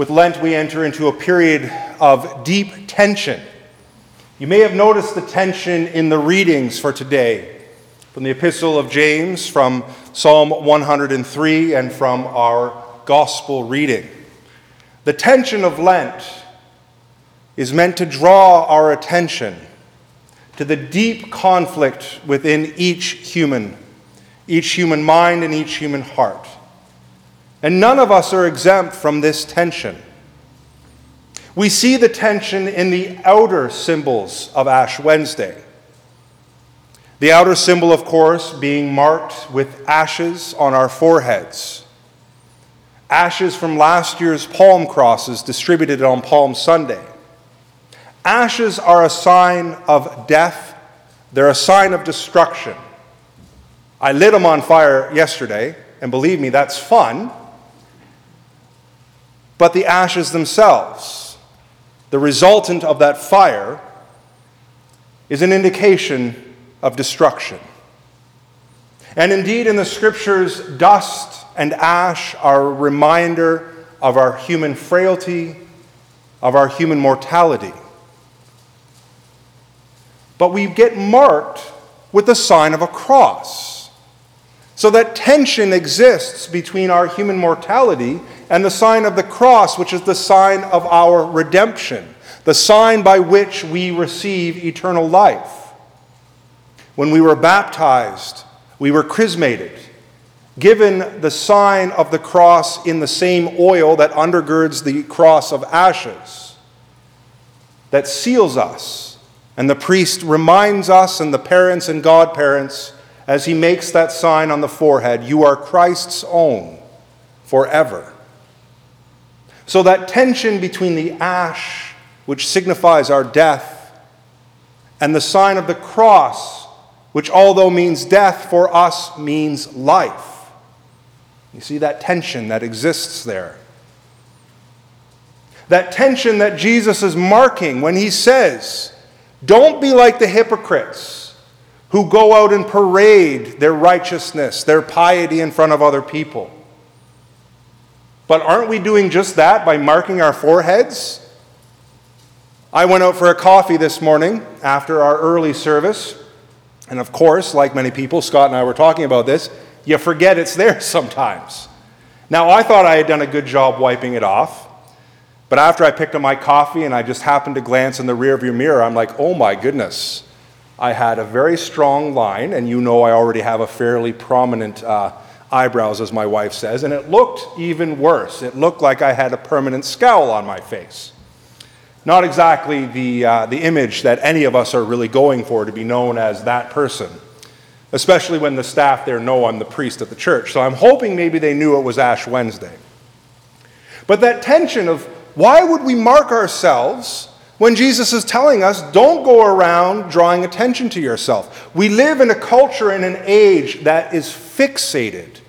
With Lent, we enter into a period of deep tension. You may have noticed the tension in the readings for today from the Epistle of James, from Psalm 103, and from our Gospel reading. The tension of Lent is meant to draw our attention to the deep conflict within each human, each human mind and each human heart. And none of us are exempt from this tension. We see the tension in the outer symbols of Ash Wednesday. The outer symbol, of course, being marked with ashes on our foreheads. Ashes from last year's palm crosses distributed on Palm Sunday. Ashes are a sign of death, they're a sign of destruction. I lit them on fire yesterday, and believe me, that's fun. But the ashes themselves, the resultant of that fire, is an indication of destruction. And indeed, in the scriptures, dust and ash are a reminder of our human frailty, of our human mortality. But we get marked with the sign of a cross. So that tension exists between our human mortality and the sign of the cross, which is the sign of our redemption, the sign by which we receive eternal life. When we were baptized, we were chrismated, given the sign of the cross in the same oil that undergirds the cross of ashes, that seals us. And the priest reminds us, and the parents and godparents, as he makes that sign on the forehead, You are Christ's own forever. So that tension between the ash, which signifies our death, and the sign of the cross, which although means death, for us means life. You see that tension that exists there. That tension that Jesus is marking when he says, Don't be like the hypocrites who go out and parade their righteousness, their piety in front of other people. But aren't we doing just that by marking our foreheads? I went out for a coffee this morning after our early service. And of course, like many people, Scott and I were talking about this, you forget it's there sometimes. Now, I thought I had done a good job wiping it off. But after I picked up my coffee and I just happened to glance in the rearview mirror, I'm like, oh my goodness, I had a very strong line, and you know I already have a fairly prominent uh, eyebrows, as my wife says, and it looked even worse. It looked like I had a permanent scowl on my face. Not exactly the, uh, the image that any of us are really going for to be known as that person, especially when the staff there know I'm the priest at the church. So I'm hoping maybe they knew it was Ash Wednesday. But that tension of why would we mark ourselves when Jesus is telling us, don't go around drawing attention to yourself. We live in a culture and an age that is fixated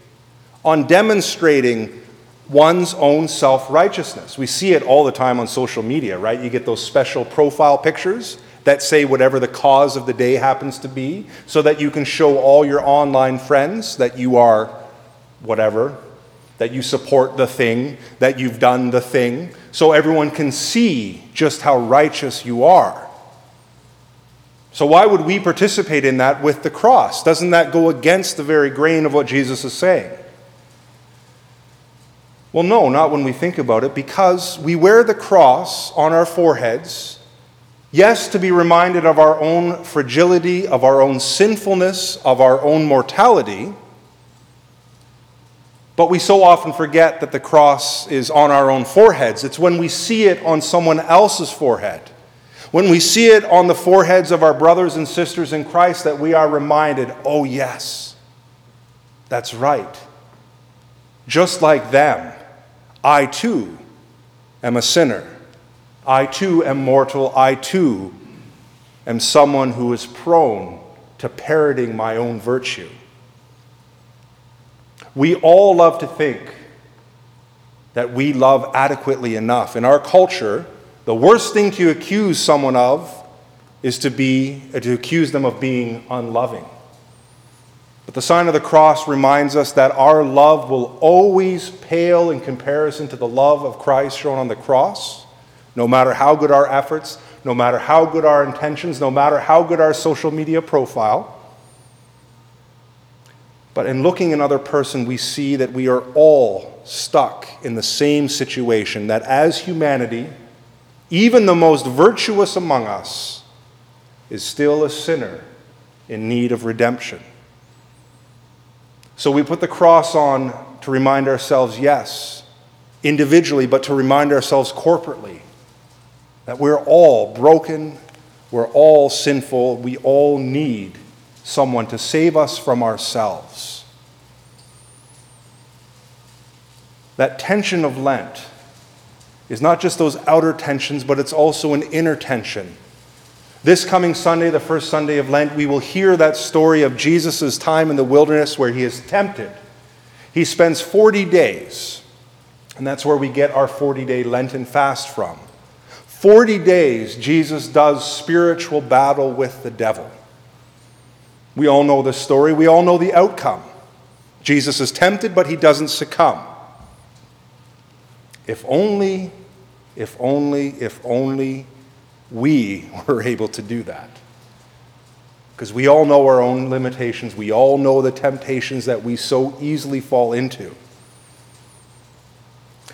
on demonstrating one's own self righteousness. We see it all the time on social media, right? You get those special profile pictures that say whatever the cause of the day happens to be, so that you can show all your online friends that you are whatever, that you support the thing, that you've done the thing, so everyone can see just how righteous you are. So, why would we participate in that with the cross? Doesn't that go against the very grain of what Jesus is saying? Well, no, not when we think about it, because we wear the cross on our foreheads, yes, to be reminded of our own fragility, of our own sinfulness, of our own mortality. But we so often forget that the cross is on our own foreheads. It's when we see it on someone else's forehead, when we see it on the foreheads of our brothers and sisters in Christ, that we are reminded oh, yes, that's right. Just like them, I too am a sinner. I too am mortal. I too am someone who is prone to parroting my own virtue. We all love to think that we love adequately enough. In our culture, the worst thing to accuse someone of is to be uh, to accuse them of being unloving. But the sign of the cross reminds us that our love will always pale in comparison to the love of Christ shown on the cross, no matter how good our efforts, no matter how good our intentions, no matter how good our social media profile. But in looking another person, we see that we are all stuck in the same situation, that as humanity, even the most virtuous among us is still a sinner in need of redemption. So we put the cross on to remind ourselves, yes, individually, but to remind ourselves corporately that we're all broken, we're all sinful, we all need someone to save us from ourselves. That tension of Lent is not just those outer tensions, but it's also an inner tension. This coming Sunday, the first Sunday of Lent, we will hear that story of Jesus' time in the wilderness where he is tempted. He spends 40 days, and that's where we get our 40 day Lenten fast from. 40 days, Jesus does spiritual battle with the devil. We all know the story, we all know the outcome. Jesus is tempted, but he doesn't succumb. If only, if only, if only we were able to do that. Because we all know our own limitations, we all know the temptations that we so easily fall into.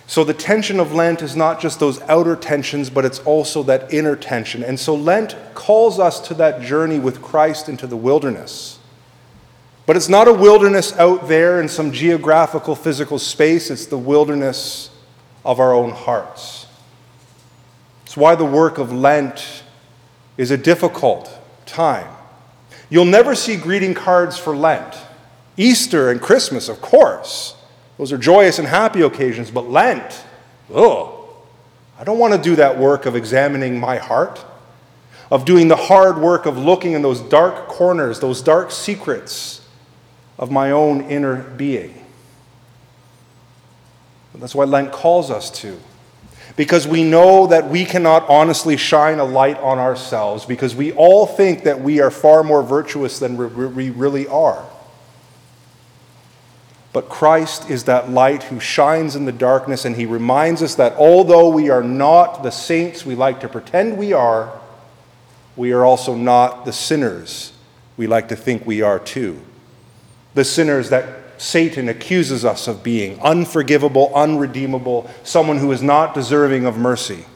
So the tension of Lent is not just those outer tensions, but it's also that inner tension. And so Lent calls us to that journey with Christ into the wilderness. But it's not a wilderness out there in some geographical, physical space, it's the wilderness of our own hearts. It's why the work of Lent is a difficult time. You'll never see greeting cards for Lent. Easter and Christmas, of course. Those are joyous and happy occasions, but Lent, oh, I don't want to do that work of examining my heart, of doing the hard work of looking in those dark corners, those dark secrets of my own inner being. That's why Lent calls us to. Because we know that we cannot honestly shine a light on ourselves, because we all think that we are far more virtuous than we really are. But Christ is that light who shines in the darkness, and he reminds us that although we are not the saints we like to pretend we are, we are also not the sinners we like to think we are too. The sinners that Satan accuses us of being unforgivable, unredeemable, someone who is not deserving of mercy.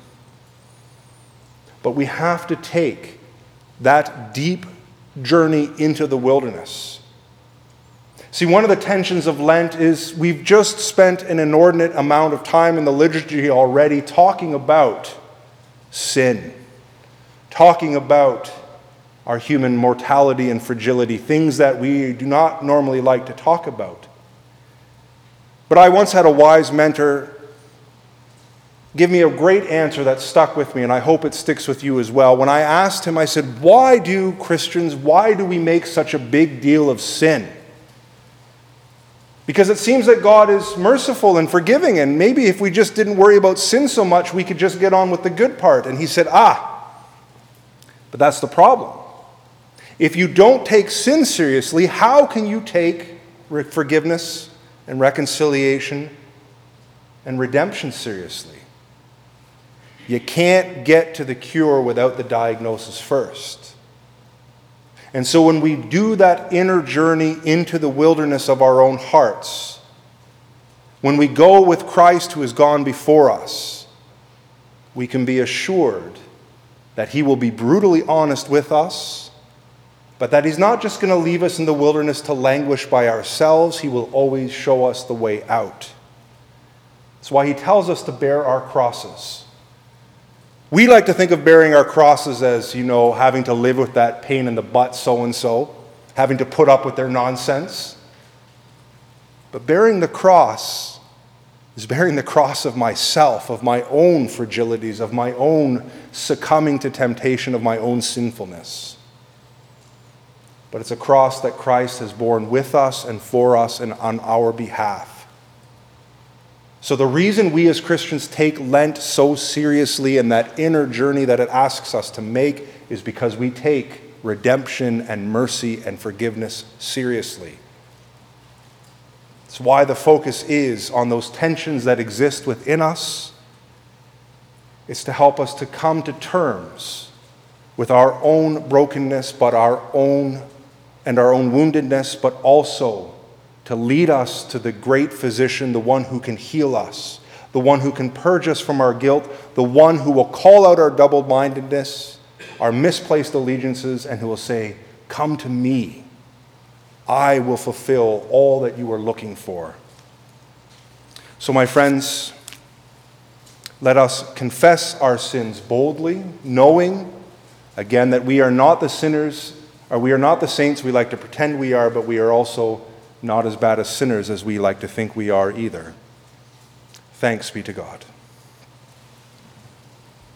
But we have to take that deep journey into the wilderness See, one of the tensions of Lent is we've just spent an inordinate amount of time in the liturgy already talking about sin, talking about our human mortality and fragility, things that we do not normally like to talk about. But I once had a wise mentor give me a great answer that stuck with me, and I hope it sticks with you as well. When I asked him, I said, Why do Christians, why do we make such a big deal of sin? Because it seems that God is merciful and forgiving, and maybe if we just didn't worry about sin so much, we could just get on with the good part. And he said, Ah, but that's the problem. If you don't take sin seriously, how can you take forgiveness and reconciliation and redemption seriously? You can't get to the cure without the diagnosis first. And so when we do that inner journey into the wilderness of our own hearts, when we go with Christ who has gone before us, we can be assured that He will be brutally honest with us, but that He's not just going to leave us in the wilderness to languish by ourselves, He will always show us the way out. That's why He tells us to bear our crosses. We like to think of bearing our crosses as, you know, having to live with that pain in the butt so and so, having to put up with their nonsense. But bearing the cross is bearing the cross of myself, of my own fragilities, of my own succumbing to temptation, of my own sinfulness. But it's a cross that Christ has borne with us and for us and on our behalf. So, the reason we as Christians take Lent so seriously and that inner journey that it asks us to make is because we take redemption and mercy and forgiveness seriously. It's why the focus is on those tensions that exist within us. It's to help us to come to terms with our own brokenness, but our own and our own woundedness, but also to lead us to the great physician, the one who can heal us, the one who can purge us from our guilt, the one who will call out our double mindedness, our misplaced allegiances, and who will say, Come to me. I will fulfill all that you are looking for. So, my friends, let us confess our sins boldly, knowing, again, that we are not the sinners, or we are not the saints we like to pretend we are, but we are also not as bad as sinners as we like to think we are either. Thanks be to God.